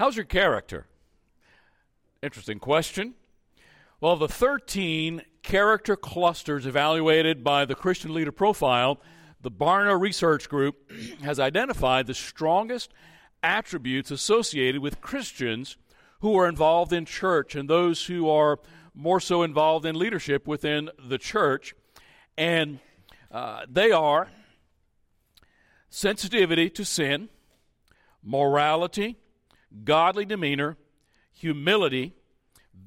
How's your character? Interesting question. Well, the 13 character clusters evaluated by the Christian Leader Profile, the Barna Research Group has identified the strongest attributes associated with Christians who are involved in church and those who are more so involved in leadership within the church. And uh, they are sensitivity to sin, morality, godly demeanor, humility,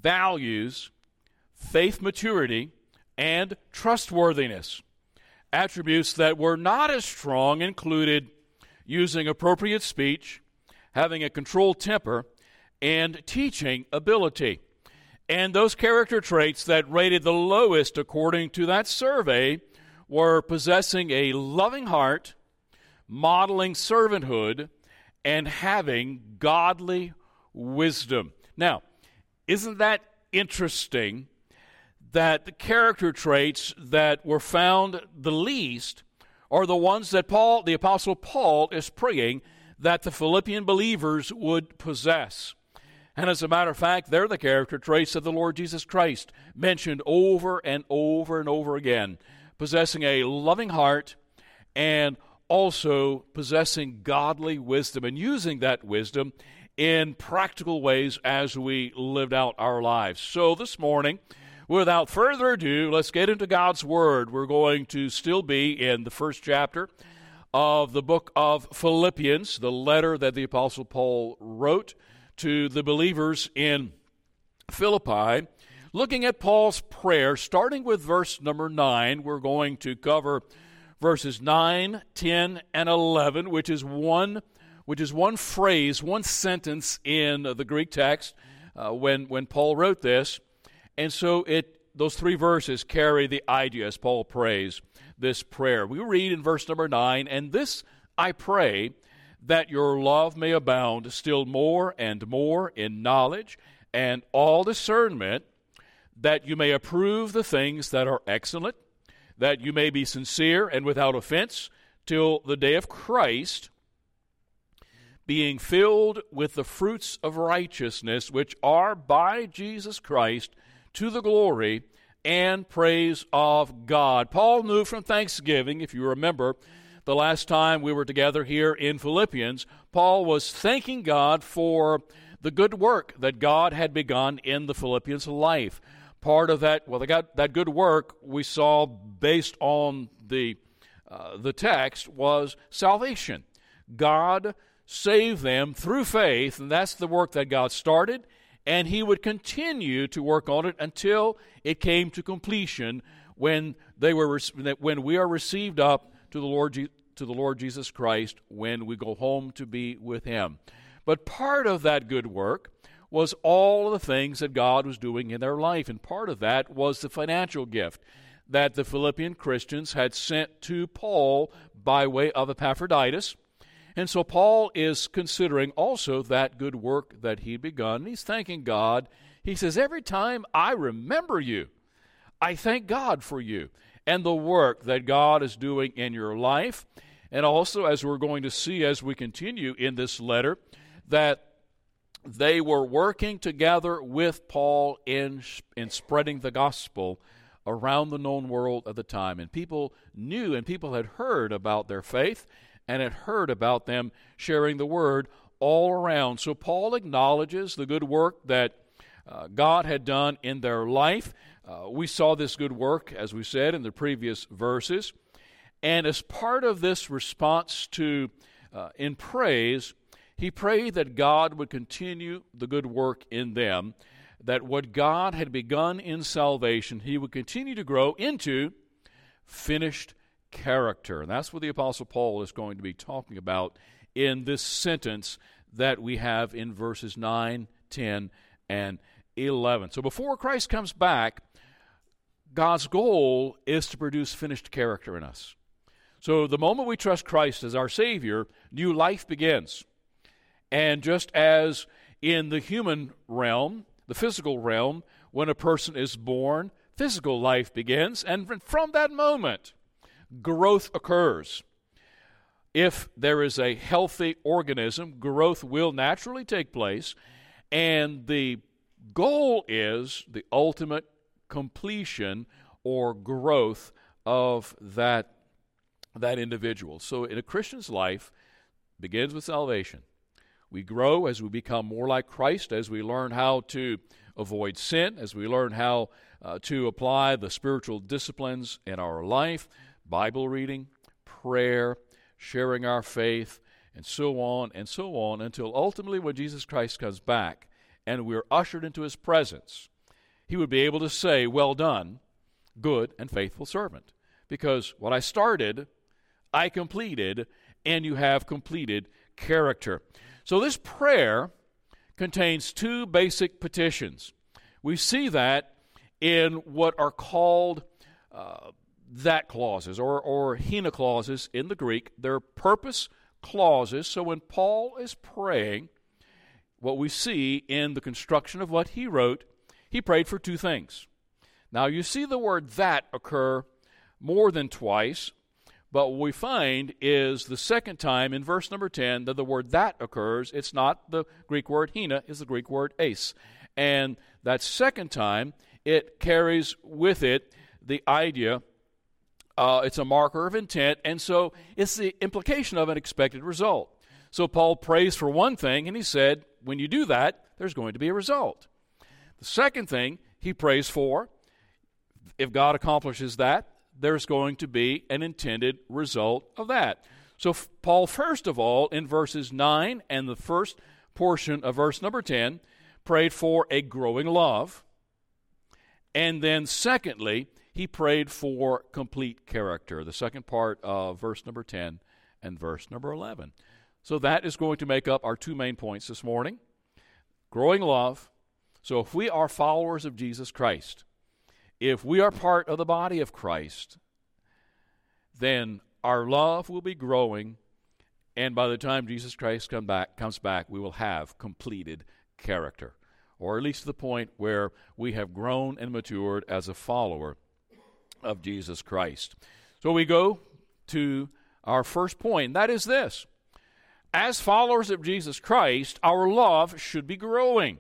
values, faith maturity, and trustworthiness. Attributes that were not as strong included using appropriate speech, having a controlled temper, and teaching ability. And those character traits that rated the lowest according to that survey were possessing a loving heart, modeling servanthood, and having godly wisdom. Now, isn't that interesting that the character traits that were found the least are the ones that Paul, the Apostle Paul, is praying that the Philippian believers would possess. And as a matter of fact, they're the character traits of the Lord Jesus Christ, mentioned over and over and over again. Possessing a loving heart and also possessing godly wisdom and using that wisdom in practical ways as we lived out our lives. So this morning, without further ado, let's get into God's Word. We're going to still be in the first chapter of the book of Philippians, the letter that the Apostle Paul wrote to the believers in Philippi. Looking at Paul's prayer, starting with verse number 9, we're going to cover verses 9, 10, and 11, which is one which is one phrase, one sentence in the Greek text uh, when, when Paul wrote this. And so it those three verses carry the idea as Paul prays this prayer. We read in verse number 9, and this I pray that your love may abound still more and more in knowledge and all discernment, that you may approve the things that are excellent, that you may be sincere and without offense till the day of Christ, being filled with the fruits of righteousness, which are by Jesus Christ to the glory and praise of God. Paul knew from Thanksgiving, if you remember, the last time we were together here in Philippians, Paul was thanking God for the good work that God had begun in the Philippians' life. Part of that, well, they got that good work we saw based on the uh, the text was salvation. God saved them through faith, and that's the work that God started, and He would continue to work on it until it came to completion when they were when we are received up to the Lord to the Lord Jesus Christ when we go home to be with Him. But part of that good work was all of the things that God was doing in their life, and part of that was the financial gift that the Philippian Christians had sent to Paul by way of Epaphroditus. And so Paul is considering also that good work that he'd begun. He's thanking God. He says, Every time I remember you, I thank God for you and the work that God is doing in your life. And also, as we're going to see as we continue in this letter, that they were working together with Paul in, in spreading the gospel around the known world at the time. And people knew and people had heard about their faith and had heard about them sharing the word all around. So Paul acknowledges the good work that uh, God had done in their life. Uh, we saw this good work, as we said in the previous verses. And as part of this response to, uh, in praise, he prayed that God would continue the good work in them, that what God had begun in salvation, he would continue to grow into finished character. And that's what the Apostle Paul is going to be talking about in this sentence that we have in verses 9, 10, and 11. So before Christ comes back, God's goal is to produce finished character in us. So the moment we trust Christ as our Savior, new life begins. And just as in the human realm, the physical realm, when a person is born, physical life begins. And from that moment, growth occurs. if there is a healthy organism, growth will naturally take place, and the goal is the ultimate completion or growth of that that individual. So in a Christian's life begins with salvation. We grow as we become more like Christ, as we learn how to avoid sin, as we learn how uh, to apply the spiritual disciplines in our life, Bible reading, prayer, sharing our faith, and so on and so on until ultimately when Jesus Christ comes back and we're ushered into his presence, he would be able to say, Well done, good and faithful servant. Because what I started, I completed, and you have completed character. So this prayer contains two basic petitions. We see that in what are called uh, that clauses or, or hina clauses in the Greek. They're purpose clauses. So when Paul is praying, what we see in the construction of what he wrote, he prayed for two things. Now you see the word that occur more than twice, but what we find is the second time in verse number 10 that the word that occurs, it's not the Greek word hina, it's the Greek word eis. And that second time, it carries with it the idea uh, it's a marker of intent, and so it's the implication of an expected result. So Paul prays for one thing, and he said, when you do that, there's going to be a result. The second thing he prays for, if God accomplishes that, there's going to be an intended result of that. So, Paul, first of all, in verses 9 and the first portion of verse number 10, prayed for a growing love. And then, secondly, he prayed for complete character, the second part of verse number 10 and verse number 11. So that is going to make up our two main points this morning growing love. So if we are followers of Jesus Christ, if we are part of the body of Christ, then our love will be growing, and by the time Jesus Christ come back, comes back, we will have completed character, or at least to the point where we have grown and matured as a follower of Jesus Christ. So we go to our first point, and that is this. As followers of Jesus Christ, our love should be growing.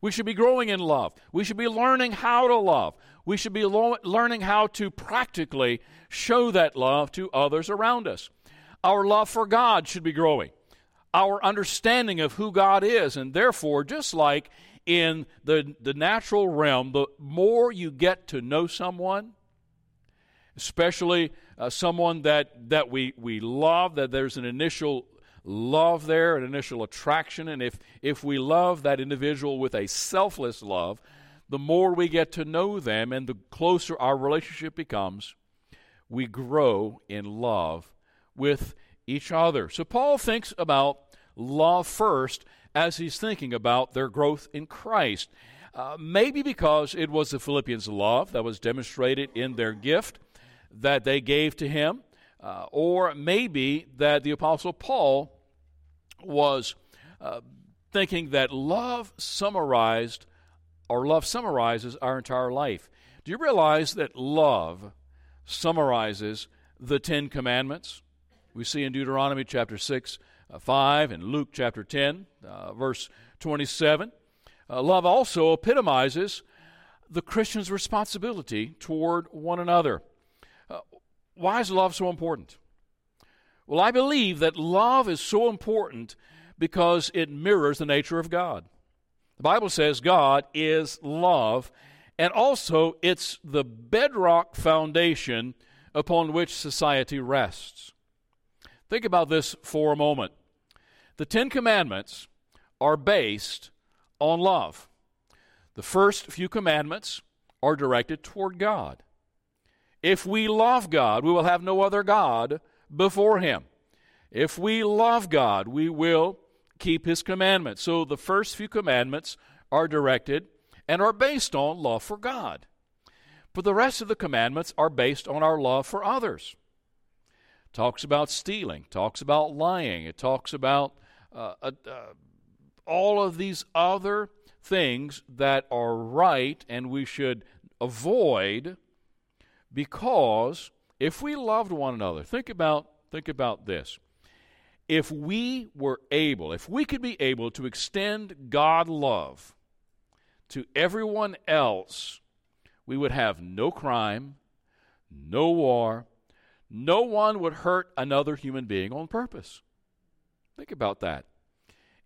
We should be growing in love. We should be learning how to love. We should be lo- learning how to practically show that love to others around us. Our love for God should be growing. Our understanding of who God is, and therefore, just like in the, the natural realm, the more you get to know someone, especially uh, someone that, that we, we love, that there's an initial love there, an initial attraction. And if, if we love that individual with a selfless love, the more we get to know them and the closer our relationship becomes, we grow in love with each other. So Paul thinks about love first as he's thinking about their growth in Christ. Uh, maybe because it was the Philippians' love that was demonstrated in their gift that they gave to him, uh, or maybe that the Apostle Paul was uh, thinking that love summarized, or love summarizes our entire life. Do you realize that love summarizes the Ten Commandments? We see in Deuteronomy chapter 6, uh, 5, and Luke chapter 10, uh, verse 27. Uh, love also epitomizes the Christian's responsibility toward one another. Why is love so important? Well, I believe that love is so important because it mirrors the nature of God. The Bible says God is love, and also it's the bedrock foundation upon which society rests. Think about this for a moment. The Ten Commandments are based on love. The first few commandments are directed toward God. If we love God, we will have no other God before Him. If we love God, we will keep His commandments. So the first few commandments are directed and are based on love for God. But the rest of the commandments are based on our love for others. Talks about stealing, talks about lying, it talks about uh, uh, uh, all of these other things that are right and we should avoid because if we loved one another, think about think about this. If we were able, if we could be able to extend God love to everyone else, we would have no crime, no war, no one would hurt another human being on purpose. Think about that.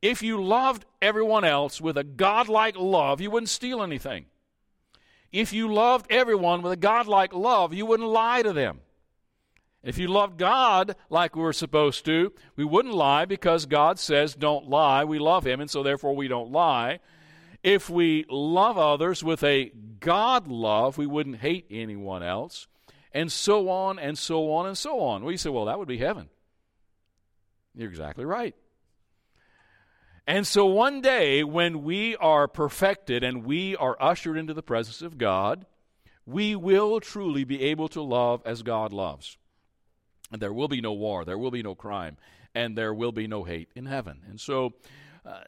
If you loved everyone else with a godlike love, you wouldn't steal anything. If you loved everyone with a godlike love, you wouldn't lie to them. If you loved God like we were supposed to, we wouldn't lie because God says don't lie. We love Him, and so therefore we don't lie. If we love others with a God love, we wouldn't hate anyone else, and so on and so on and so on. Well, you say, well, that would be heaven. You're exactly right. And so one day, when we are perfected and we are ushered into the presence of God, we will truly be able to love as God loves. And there will be no war, there will be no crime, and there will be no hate in heaven. And so, uh,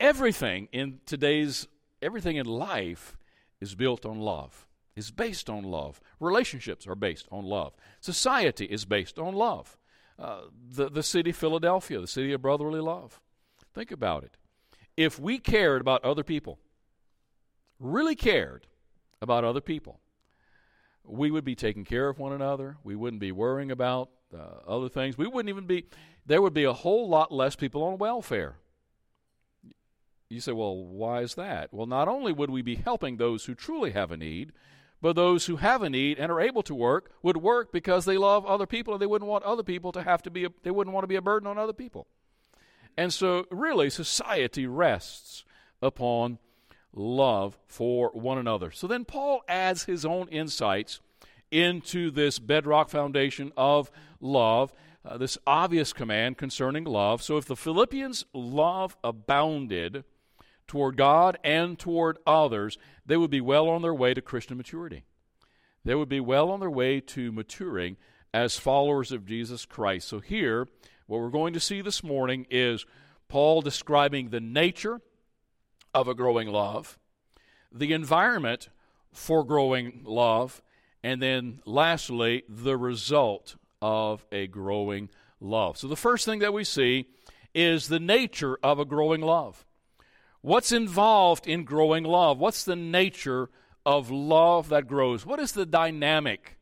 everything in today's, everything in life is built on love, is based on love. Relationships are based on love. Society is based on love. Uh, the, the city Philadelphia, the city of brotherly love. Think about it. If we cared about other people, really cared about other people, we would be taking care of one another. We wouldn't be worrying about uh, other things. We wouldn't even be, there would be a whole lot less people on welfare. You say, well, why is that? Well, not only would we be helping those who truly have a need, but those who have a need and are able to work would work because they love other people and they wouldn't want other people to have to be, a, they wouldn't want to be a burden on other people. And so, really, society rests upon love for one another. So then Paul adds his own insights into this bedrock foundation of love, uh, this obvious command concerning love. So if the Philippians' love abounded toward God and toward others, they would be well on their way to Christian maturity. They would be well on their way to maturing as followers of Jesus Christ. So here, what we're going to see this morning is Paul describing the nature of a growing love, the environment for growing love, and then lastly, the result of a growing love. So the first thing that we see is the nature of a growing love. What's involved in growing love? What's the nature of love that grows? What is the dynamic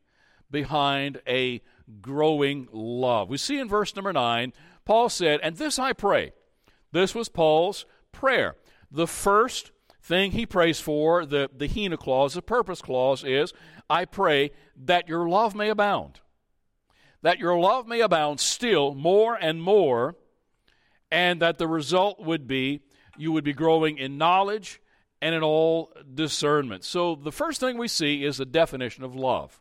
behind a growing love. We see in verse number 9, Paul said, And this I pray. This was Paul's prayer. The first thing he prays for, the, the hina clause, the purpose clause, is I pray that your love may abound. That your love may abound still more and more, and that the result would be you would be growing in knowledge and in all discernment. So the first thing we see is the definition of love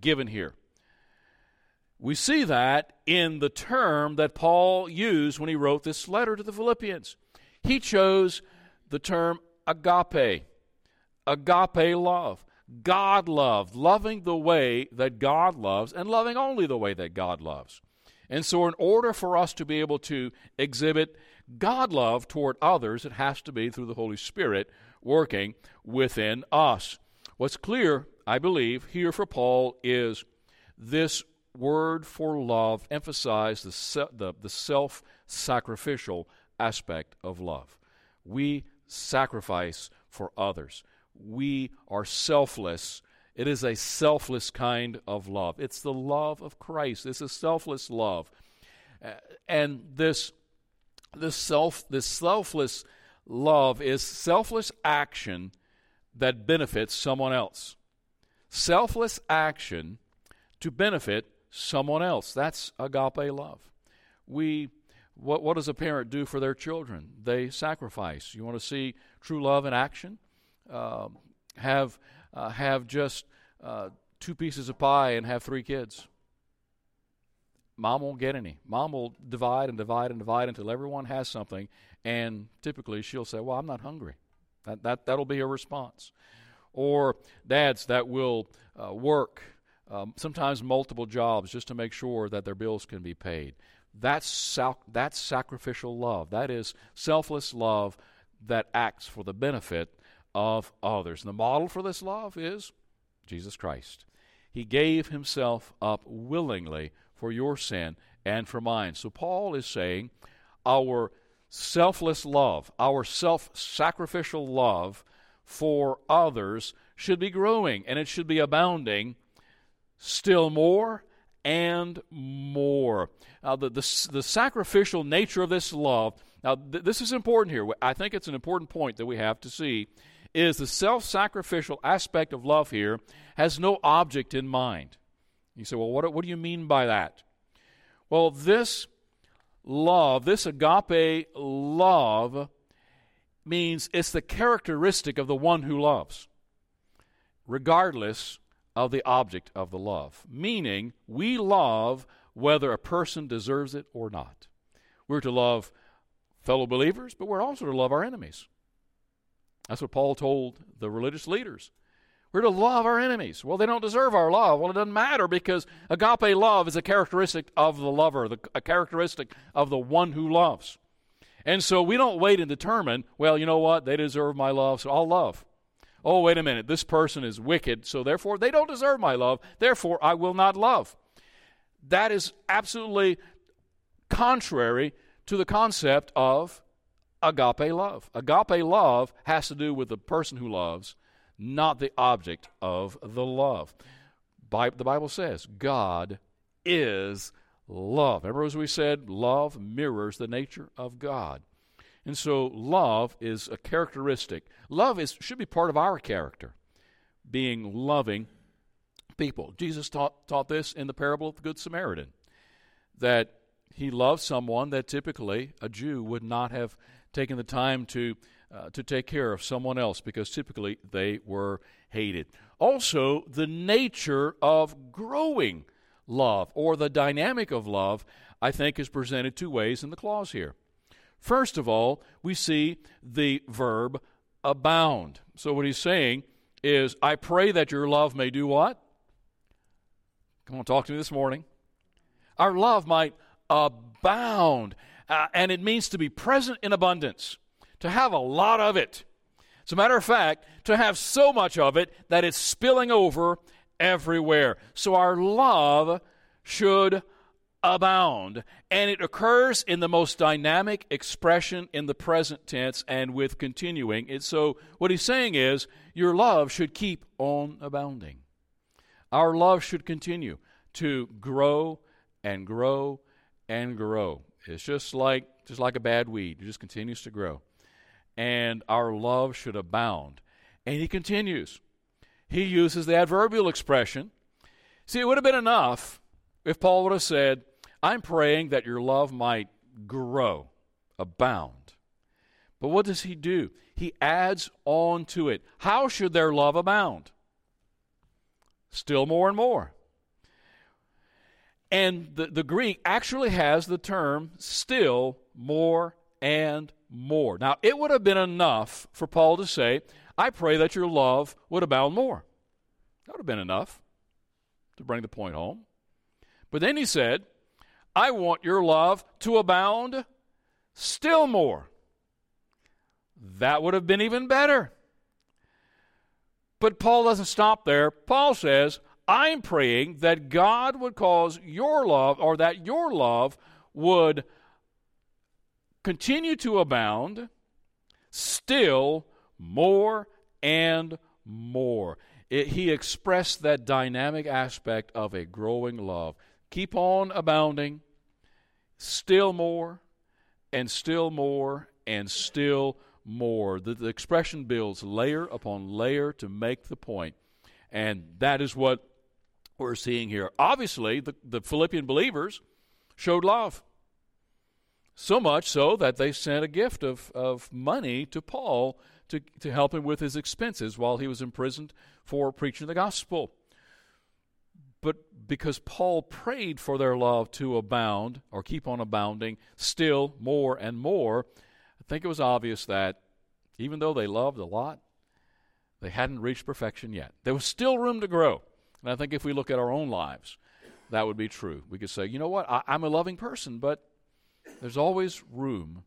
given here. We see that in the term that Paul used when he wrote this letter to the Philippians. He chose the term agape, agape love, God love, loving the way that God loves and loving only the way that God loves. And so, in order for us to be able to exhibit God love toward others, it has to be through the Holy Spirit working within us. What's clear, I believe, here for Paul is this word for love emphasized the, the, the self sacrificial aspect of love. We sacrifice for others, we are selfless. It is a selfless kind of love. It's the love of Christ. It's a selfless love. Uh, and this, this, self, this selfless love is selfless action that benefits someone else. Selfless action to benefit someone else. That's agape love. We what what does a parent do for their children? They sacrifice. You want to see true love in action? Uh, have uh, have just uh, two pieces of pie and have three kids. Mom won't get any. Mom will divide and divide and divide until everyone has something, and typically she'll say, "Well, I'm not hungry." That that that'll be her response. Or dads that will uh, work um, sometimes multiple jobs just to make sure that their bills can be paid. That's, sal- that's sacrificial love. That is selfless love that acts for the benefit of others. And the model for this love is Jesus Christ. He gave himself up willingly for your sin and for mine. So Paul is saying our selfless love, our self sacrificial love for others should be growing and it should be abounding still more and more. Now, the, the, the sacrificial nature of this love, now, th- this is important here. I think it's an important point that we have to see is the self sacrificial aspect of love here has no object in mind. You say, well, what, what do you mean by that? Well, this love, this agape love, means it's the characteristic of the one who loves, regardless of the object of the love. Meaning, we love whether a person deserves it or not. We're to love fellow believers, but we're also to love our enemies. That's what Paul told the religious leaders. We're to love our enemies. Well, they don't deserve our love. Well, it doesn't matter because agape love is a characteristic of the lover, the, a characteristic of the one who loves. And so we don't wait and determine, well, you know what? They deserve my love, so I'll love. Oh, wait a minute. This person is wicked, so therefore they don't deserve my love. Therefore, I will not love. That is absolutely contrary to the concept of agape love. Agape love has to do with the person who loves, not the object of the love. the Bible says God is love. Remember, as we said, love mirrors the nature of God. And so, love is a characteristic. Love is, should be part of our character, being loving people. Jesus taught, taught this in the parable of the Good Samaritan, that he loved someone that typically a Jew would not have taken the time to, uh, to take care of someone else because typically they were hated. Also, the nature of growing love or the dynamic of love, I think, is presented two ways in the clause here. First of all, we see the verb abound. So, what he's saying is, I pray that your love may do what? Come on, talk to me this morning. Our love might abound. Uh, and it means to be present in abundance, to have a lot of it. As a matter of fact, to have so much of it that it's spilling over everywhere. So our love should abound. And it occurs in the most dynamic expression in the present tense and with continuing. It, so what he's saying is, your love should keep on abounding. Our love should continue to grow and grow and grow. It's just like just like a bad weed. It just continues to grow. And our love should abound. And he continues. He uses the adverbial expression. See, it would have been enough if Paul would have said, I'm praying that your love might grow, abound. But what does he do? He adds on to it. How should their love abound? Still more and more. And the, the Greek actually has the term still more and more. Now, it would have been enough for Paul to say, I pray that your love would abound more. That would have been enough to bring the point home. But then he said, I want your love to abound still more. That would have been even better. But Paul doesn't stop there. Paul says, I'm praying that God would cause your love, or that your love would continue to abound still more and more. It, he expressed that dynamic aspect of a growing love. Keep on abounding, still more, and still more, and still more. The, the expression builds layer upon layer to make the. And that is what we're seeing here. Obviously, the, the Philippian believers showed love. So much so that they sent a gift of, of money to Paul to, to help him with his expenses while he was imprisoned for preaching the gospel. But because Paul prayed for their love to abound or keep on abounding still more and more, I think it was obvious that even though they loved a lot, they hadn't reached perfection yet. There was still room to grow. And I think if we look at our own lives, that would be true. We could say, you know what, I, I'm a loving person, but there's always room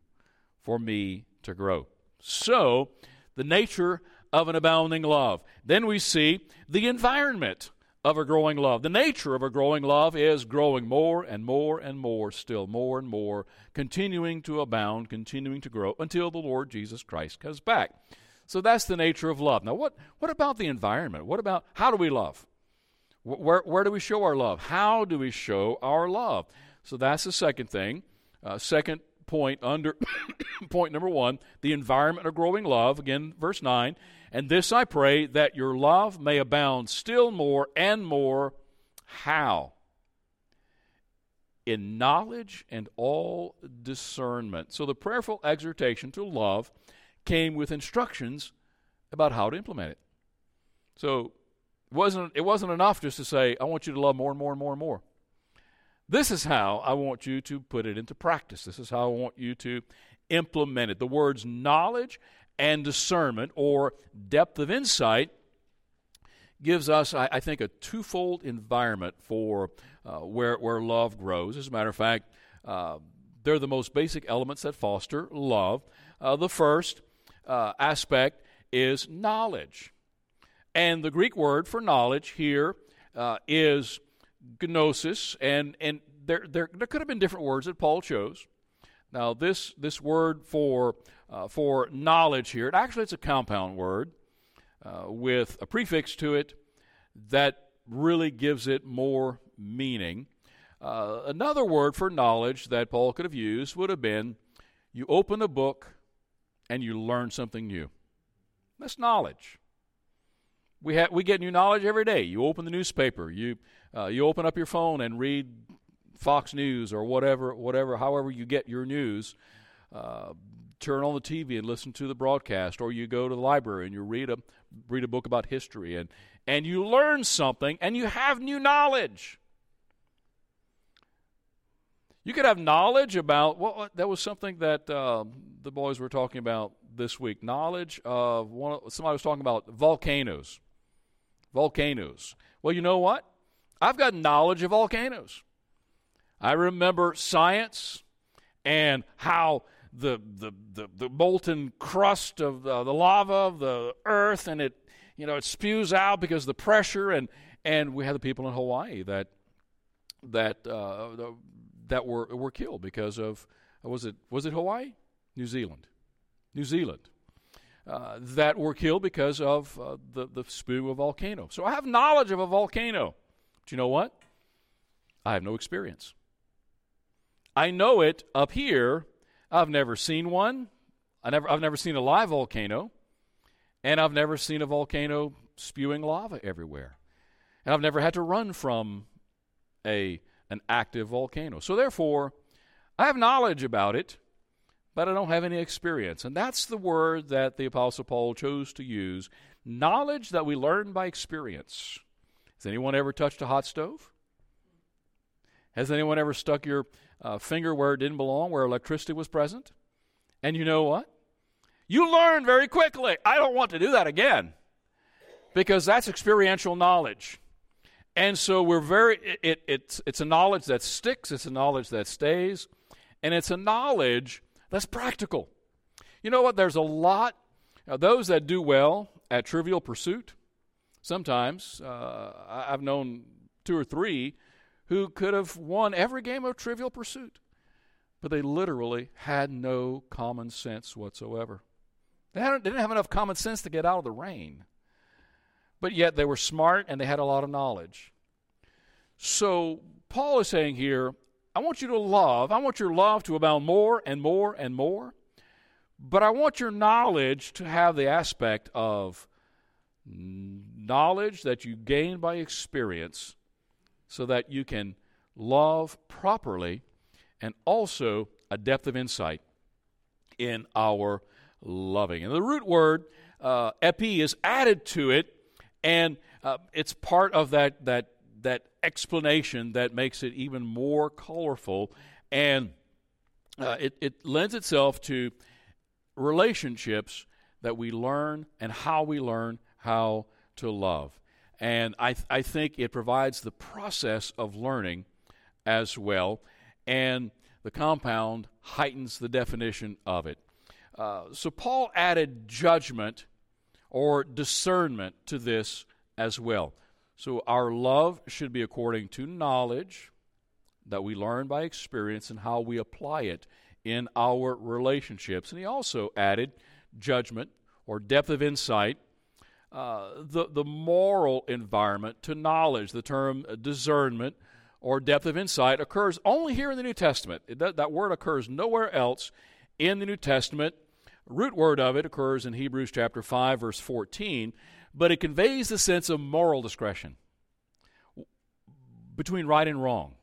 for me to grow. So, the nature of an abounding love. Then we see the environment of a growing love. The nature of a growing love is growing more and more and more, still more and more, continuing to abound, continuing to grow until the Lord Jesus Christ comes back. So that's the nature of love. Now, what, what about the environment? What about how do we love? Where, where do we show our love? How do we show our love? So that's the second thing. Uh, second point under point number one the environment of growing love. Again, verse 9. And this I pray that your love may abound still more and more. How? In knowledge and all discernment. So the prayerful exhortation to love came with instructions about how to implement it. So it wasn't, it wasn't enough just to say, I want you to love more and more and more and more. This is how I want you to put it into practice. This is how I want you to implement it. The words knowledge and discernment or depth of insight gives us, I, I think, a twofold environment for uh, where, where love grows. As a matter of fact, uh, they're the most basic elements that foster love. Uh, the first uh, aspect is knowledge. And the Greek word for knowledge here uh, is gnosis, and, and there, there, there could have been different words that Paul chose. Now, this, this word for, uh, for knowledge here, it actually it's a compound word uh, with a prefix to it that really gives it more meaning. Uh, another word for knowledge that Paul could have used would have been you open a book and you learn something new. That's knowledge. We, ha- we get new knowledge every day. You open the newspaper, you, uh, you open up your phone and read Fox News or whatever, whatever, however you get your news. Uh, turn on the TV and listen to the broadcast, or you go to the library and you read a read a book about history, and and you learn something, and you have new knowledge. You could have knowledge about what well, that was something that uh, the boys were talking about this week. Knowledge of one. Somebody was talking about volcanoes. Volcanoes. Well, you know what? I've got knowledge of volcanoes. I remember science and how the, the, the, the molten crust of the, the, lava of the earth and it, you know, it spews out because of the pressure. And, and we had the people in Hawaii that, that, uh, that were, were killed because of, was it, was it Hawaii? New Zealand. New Zealand. Uh, that were killed because of uh, the, the spew of a volcano. So I have knowledge of a volcano. But you know what? I have no experience. I know it up here. I've never seen one. I never, I've never seen a live volcano. And I've never seen a volcano spewing lava everywhere. And I've never had to run from a, an active volcano. So, therefore, I have knowledge about it, but I don't have any experience. And that's the word that the Apostle Paul chose to use knowledge that we learn by experience. Has anyone ever touched a hot stove? Has anyone ever stuck your uh, finger where it didn't belong, where electricity was present. And you know what? You learn very quickly. I don't want to do that again because that's experiential knowledge. And so we're very, it, it, it's, it's a knowledge that sticks, it's a knowledge that stays, and it's a knowledge that's practical. You know what? There's a lot, uh, those that do well at trivial pursuit, sometimes, uh, I've known two or three who could have won every game of Trivial Pursuit, but they literally had no common sense whatsoever. They, they didn't have enough common sense to get out of the rain, but yet they were smart and they had a lot of knowledge. So, Paul is saying here, I want you to love, I want your love to abound more and more and more, but I want your knowledge to have the aspect of knowledge that you gain by experience so that you can love properly and also a depth of insight in our loving. And the root word uh, epi is added to it, and uh, it's part of that that that explanation that makes it even more colorful, and uh, it, it lends itself to relationships that we learn and how we learn how to love. And I, th- I think it provides the process of learning as well. And the compound heightens the definition of it. Uh, so Paul added judgment or discernment to this as well. So our love should be according to knowledge that we learn by experience and how we apply it in our relationships. And he also added judgment or depth of insight, uh, the, the moral environment to knowledge. The term discernment or depth of insight occurs only here in the New Testament. That, that word occurs nowhere else in the New Testament. Root word of it occurs in Hebrews chapter 5 verse 14, but it conveys the sense of moral discretion between right and wrong,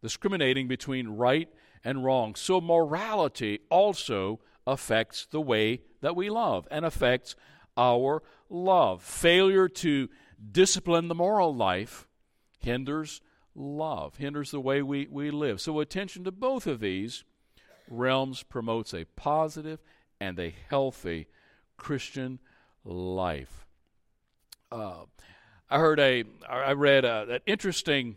discriminating between right and wrong. So morality also affects the way that we love and affects our love. Failure to discipline the moral life hinders love, hinders the way we, we live. So, attention to both of these realms promotes a positive and a healthy Christian life. Uh, I heard a, I read a, an interesting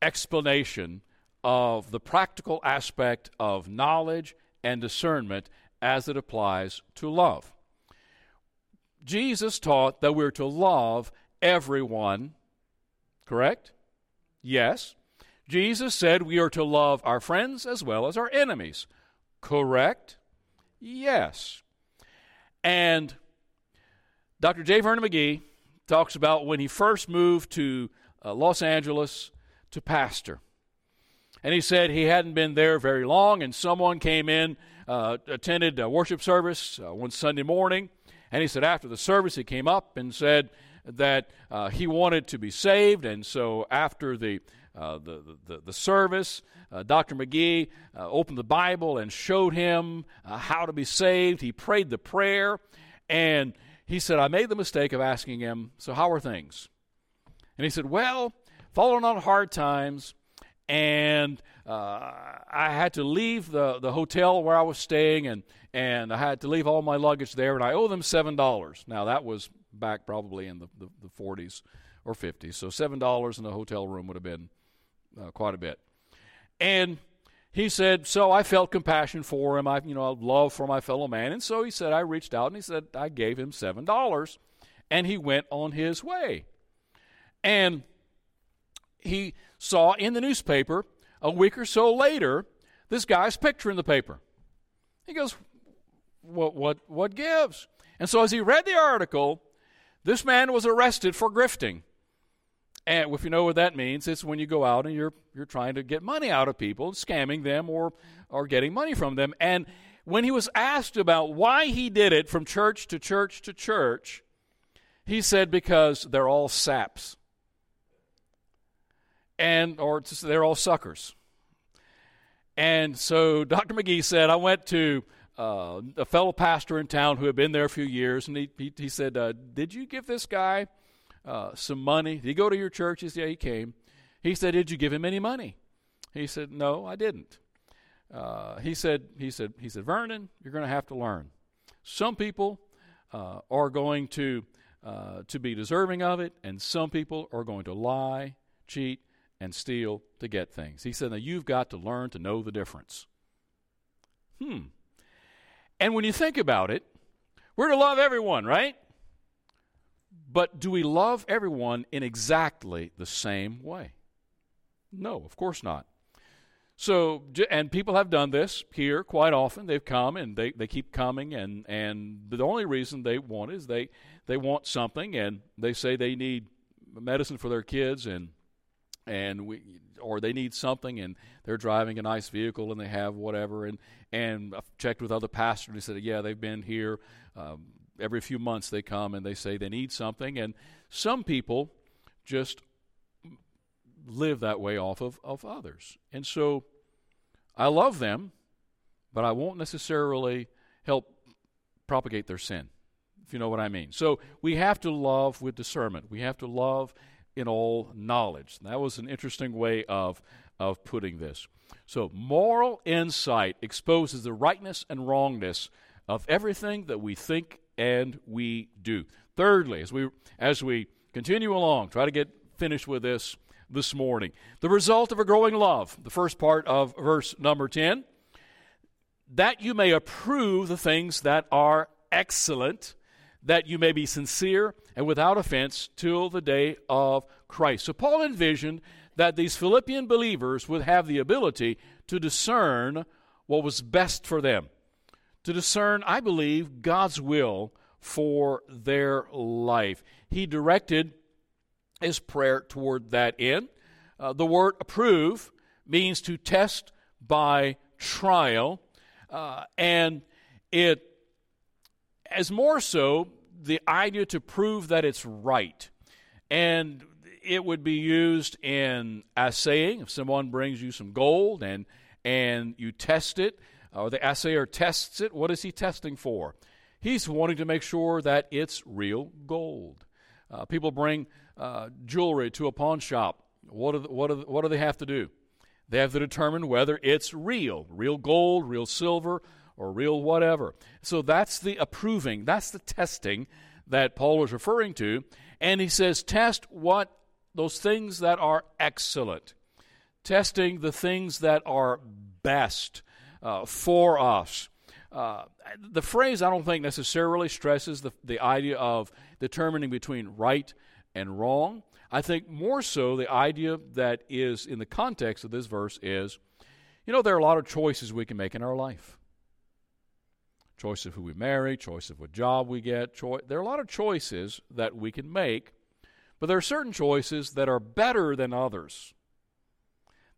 explanation of the practical aspect of knowledge and discernment as it applies to love. Jesus taught that we're to love everyone, correct? Yes. Jesus said we are to love our friends as well as our enemies, correct? Yes. And Dr. J. Vernon McGee talks about when he first moved to uh, Los Angeles to pastor. And he said he hadn't been there very long, and someone came in, uh, attended a worship service uh, one Sunday morning, and he said after the service he came up and said that uh, he wanted to be saved, and so after the uh, the, the, the, service. Uh, Dr. McGee uh, opened the Bible and showed him uh, how to be saved. He prayed the prayer, and he said, I made the mistake of asking him, So, how are things? And he said, Well, following on hard times, and uh, I had to leave the, the hotel where I was staying, and, and I had to leave all my luggage there, and I owe them $7. Now, that was back probably in the, the, the 40s or 50s, so $7 in a hotel room would have been uh, quite a bit. And he said, so I felt compassion for him. I, you know, love for my fellow man. And so he said, I reached out and he said, I gave him $7. And he went on his way. And he saw in the newspaper a week or so later this guy's picture in the paper. He goes, what, what, what gives? And so as he read the article, this man was arrested for grifting. And if you know what that means, it's when you go out and you're you're trying to get money out of people, scamming them or or getting money from them. And when he was asked about why he did it from church to church to church, he said because they're all saps. And or they're all suckers. And so Dr. McGee said, I went to uh, a fellow pastor in town who had been there a few years, and he, he, he said, uh, Did you give this guy uh, some money. Did he go to your church? He said, Yeah, he came. He said, Did you give him any money? He said, No, I didn't. Uh, he said, he said, he said, Vernon, you're going to have to learn. Some people uh, are going to uh, to be deserving of it, and some people are going to lie, cheat, and steal to get things. He said, Now you've got to learn to know the difference. Hmm. And when you think about it, we're to love everyone, right? But do we love everyone in exactly the same way? No, of course not. So, and people have done this here quite often. They've come and they, they keep coming, and, and the only reason they want is they, they want something, and they say they need medicine for their kids, and, and we, or they need something, and they're driving a nice vehicle, and they have whatever. And, and I've checked with other pastors, and they said, yeah, they've been here. Um, every few months they come and they say they need something. And some people just live that way off of, of others. And so I love them, but I won't necessarily help propagate their sin, if you know what I mean. So we have to love with discernment. We have to love in all knowledge. That was an interesting way of, of putting this. So, moral insight exposes the rightness and wrongness of everything that we think and we do. Thirdly, as we as we continue along, try to get finished with this this morning. The result of a growing love, the first part of verse number 10, that you may approve the things that are excellent, that you may be sincere and without offense till the day of Christ. So Paul envisioned that these Philippian believers would have the ability to discern what was best for them, to discern, I believe, God's will for their life. He directed his prayer toward that end. Uh, the word approve means to test by trial, uh, and it as more so the idea to prove that it's right. And it would be used in assaying. If someone brings you some gold and and you test it, or the assayer tests it, what is he testing for? He's wanting to make sure that it's real gold. Uh, people bring uh, jewelry to a pawn shop. What do, what, do, what do they have to do? They have to determine whether it's real, real gold, real silver, or real whatever. So that's the approving, that's the testing that Paul is referring to. And he says, test what those things that are excellent, testing the things that are best uh, for us. Uh, the phrase I don't think necessarily stresses the, the idea of determining between right and wrong. I think more so the idea that is in the context of this verse is you know, there are a lot of choices we can make in our life choice of who we marry, choice of what job we get. Choi- there are a lot of choices that we can make, but there are certain choices that are better than others.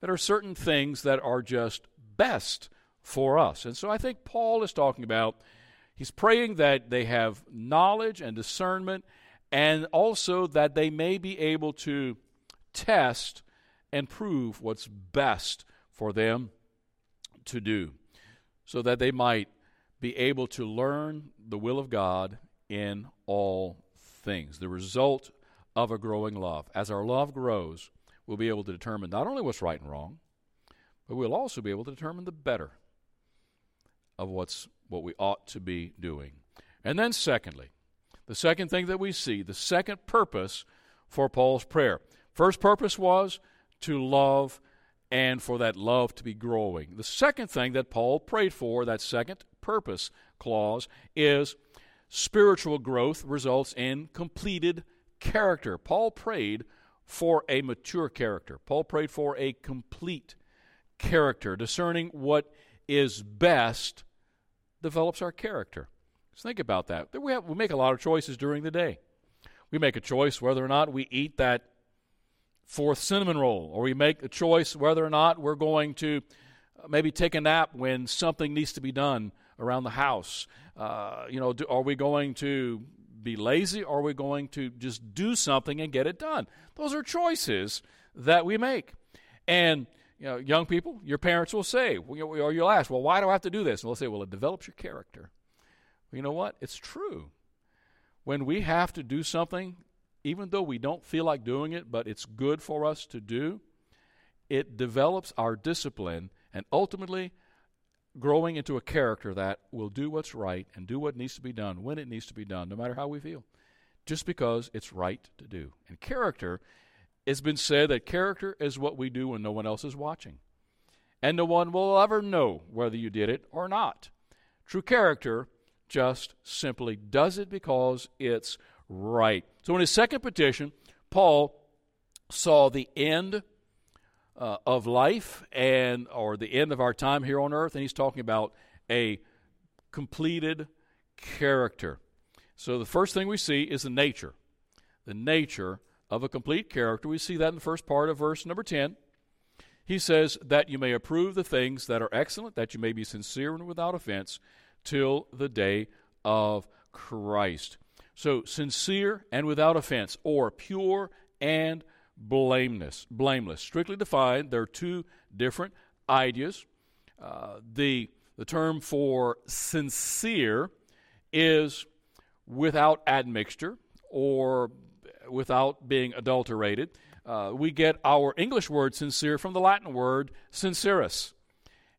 There are certain things that are just best for us. And so I think Paul is talking about, he's praying that they have knowledge and discernment, and also that they may be able to test and prove what's best for them to do, so that they might be able to learn the will of God in all things. The result of a growing love. As our love grows, we'll be able to determine not only what's right and wrong, but we'll also be able to determine the better of what's what we ought to be doing. And then secondly, the second thing that we see, the second purpose for Paul's prayer. First purpose was to love and for that love to be growing. The second thing that Paul prayed for, that second purpose clause is spiritual growth results in completed character. Paul prayed for a mature character. Paul prayed for a complete character. Discerning what is best develops our character. Just think about that. We, have, we make a lot of choices during the day. We make a choice whether or not we eat that fourth cinnamon roll, or we make a choice whether or not we're going to maybe take a nap when something needs to be done around the house? Uh, you know, do, are we going to be lazy or are we going to just do something and get it done? Those are choices that we make. And, you know, young people, your parents will say, or you'll ask, well, why do I have to do this? And they'll say, well, it develops your character. Well, you know what? It's true. When we have to do something, even though we don't feel like doing it, but it's good for us to do, it develops our discipline and ultimately growing into a character that will do what's right and do what needs to be done when it needs to be done, no matter how we feel, just because it's right to do. And character, it's been said that character is what we do when no one else is watching. And no one will ever know whether you did it or not. True character just simply does it because it's right. So in his second petition, Paul saw the end uh, of life and or the end of our time here on earth and he's talking about a completed character so the first thing we see is the nature the nature of a complete character we see that in the first part of verse number 10 he says that you may approve the things that are excellent that you may be sincere and without offense till the day of christ so sincere and without offense or pure and blameless. Blameless. Strictly defined, there are two different ideas. Uh, the, the term for sincere is without admixture or without being adulterated. Uh, we get our English word sincere from the Latin word sincerus,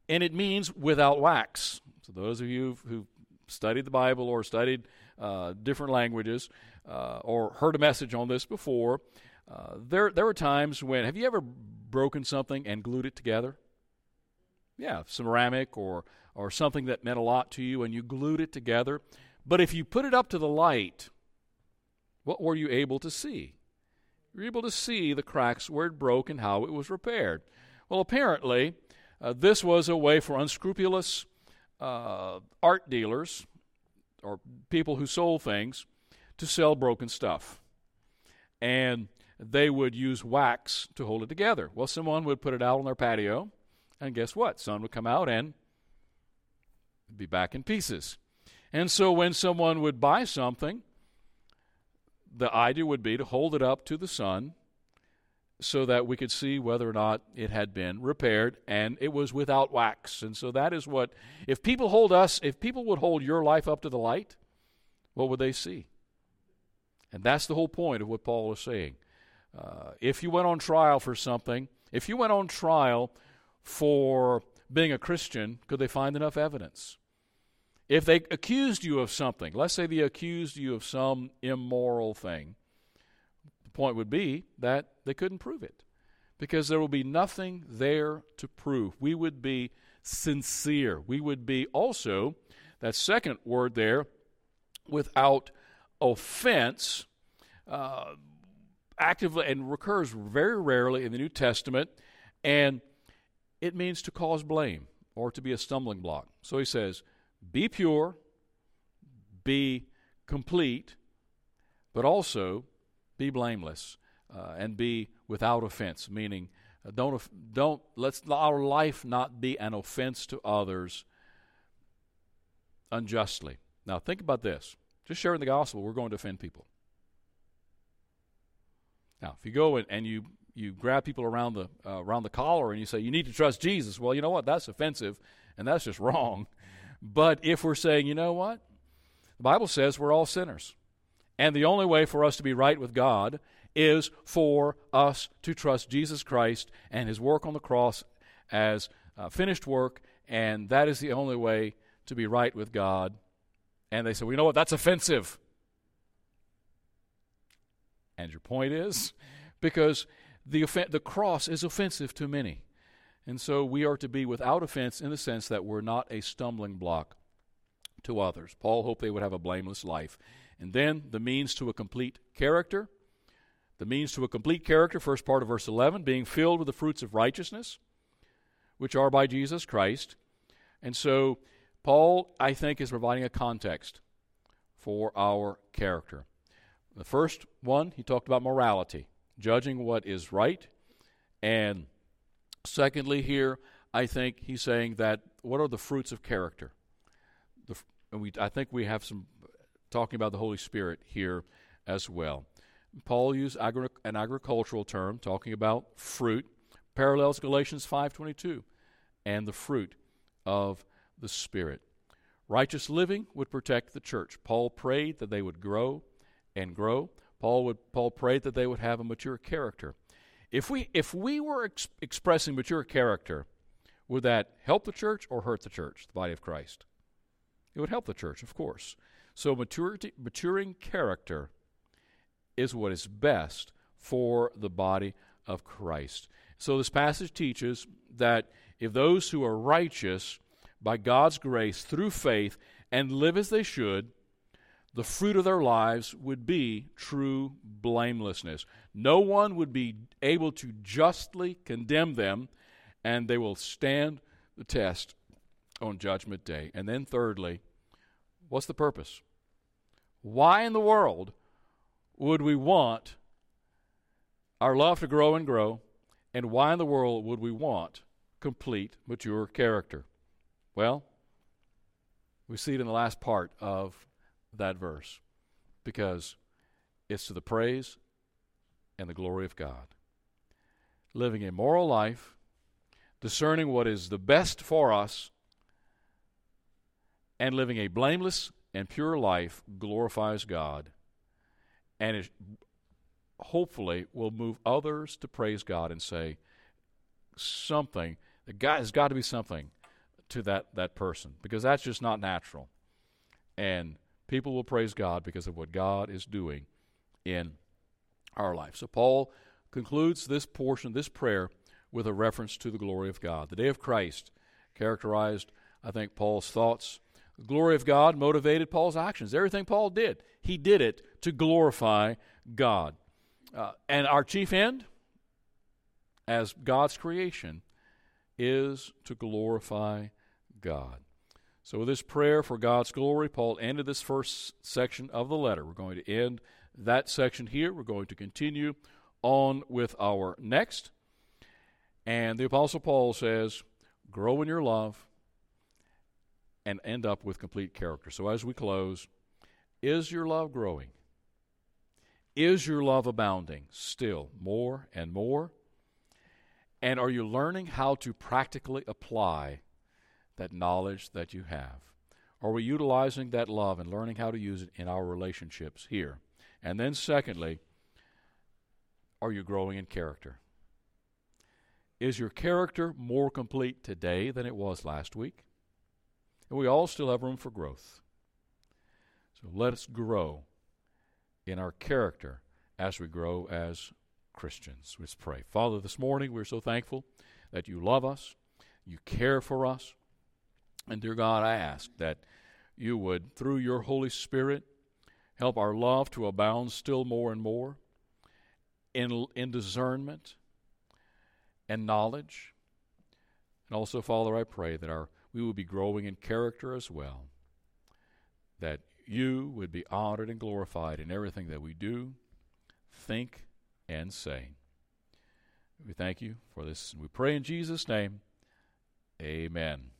and it means without wax. So, those of you who've studied the Bible or studied uh, different languages uh, or heard a message on this before, uh, there, there were times when, have you ever broken something and glued it together? Yeah, ceramic or, or something that meant a lot to you, and you glued it together. But if you put it up to the light, what were you able to see? You were able to see the cracks where it broke and how it was repaired. Well, apparently, uh, this was a way for unscrupulous uh, art dealers or people who sold things to sell broken stuff. And they would use wax to hold it together. Well, someone would put it out on their patio, and guess what? Sun would come out and be back in pieces. And so when someone would buy something, the idea would be to hold it up to the sun so that we could see whether or not it had been repaired and it was without wax. And so that is what, if people hold us, if people would hold your life up to the light, what would they see? And that's the whole point of what Paul is saying. Uh, if you went on trial for something, if you went on trial for being a Christian, could they find enough evidence? If they accused you of something, let's say they accused you of some immoral thing, the point would be that they couldn't prove it because there will be nothing there to prove. We would be sincere. We would be also, that second word there, without offense. Uh, actively and recurs very rarely in the New Testament, and it means to cause blame or to be a stumbling block. So he says, be pure, be complete, but also be blameless uh, and be without offense, meaning uh, don't, don't let's our life not be an offense to others unjustly. Now think about this. Just sharing the gospel, we're going to offend people. Now, if you go and, and you you grab people around the uh, around the collar and you say you need to trust Jesus, well, you know what? That's offensive and that's just wrong. But if we're saying, you know what? The Bible says we're all sinners. And the only way for us to be right with God is for us to trust Jesus Christ and his work on the cross as uh, finished work, and that is the only way to be right with God. And they say, well, you know what? That's offensive. And your point is? Because the, offen- the cross is offensive to many. And so we are to be without offense in the sense that we're not a stumbling block to others. Paul hoped they would have a blameless life. And then the means to a complete character. The means to a complete character, first part of verse 11, being filled with the fruits of righteousness, which are by Jesus Christ. And so Paul, I think, is providing a context for our character. The first one, he talked about morality, judging what is right. And secondly, here, I think he's saying that what are the fruits of character? The, and we, I think we have some talking about the Holy Spirit here as well. Paul used agri- an agricultural term talking about fruit, parallels Galatians 5:22, and the fruit of the Spirit. Righteous living would protect the church. Paul prayed that they would grow and grow. Paul would Paul prayed that they would have a mature character. If we if we were ex- expressing mature character, would that help the church or hurt the church, the body of Christ? It would help the church, of course. So maturity, maturing character is what is best for the body of Christ. So this passage teaches that if those who are righteous by God's grace through faith and live as they should, the fruit of their lives would be true blamelessness. No one would be able to justly condemn them, and they will stand the test on Judgment Day. And then, thirdly, what's the purpose? Why in the world would we want our love to grow and grow? And why in the world would we want complete, mature character? Well, we see it in the last part of that verse because it's to the praise and the glory of God. Living a moral life, discerning what is the best for us, and living a blameless and pure life glorifies God and it hopefully will move others to praise God and say something. God has got to be something to that, that person because that's just not natural. And people will praise God because of what God is doing in our life. So Paul concludes this portion, this prayer, with a reference to the glory of God. The day of Christ characterized, I think, Paul's thoughts The glory of God motivated Paul's actions. Everything Paul did, he did it to glorify God. Uh, and our chief end, as God's creation, is to glorify God. So, with this prayer for God's glory, Paul ended this first section of the letter. We're going to end that section here. We're going to continue on with our next. And the Apostle Paul says, Grow in your love and end up with complete character. So, as we close, is your love growing? Is your love abounding still more and more? And are you learning how to practically apply that knowledge that you have? Are we utilizing that love and learning how to use it in our relationships here? And then, secondly, are you growing in character? Is your character more complete today than it was last week? And we all still have room for growth. So let us grow in our character as we grow as Christians. Let's pray. Father, this morning we're so thankful that you love us, you care for us. And dear God, I ask that you would, through your Holy Spirit, help our love to abound still more and more in, in discernment and knowledge. And also, Father, I pray that our we will be growing in character as well. That you would be honored and glorified in everything that we do, think, and say. We thank you for this, we pray in Jesus' name. Amen.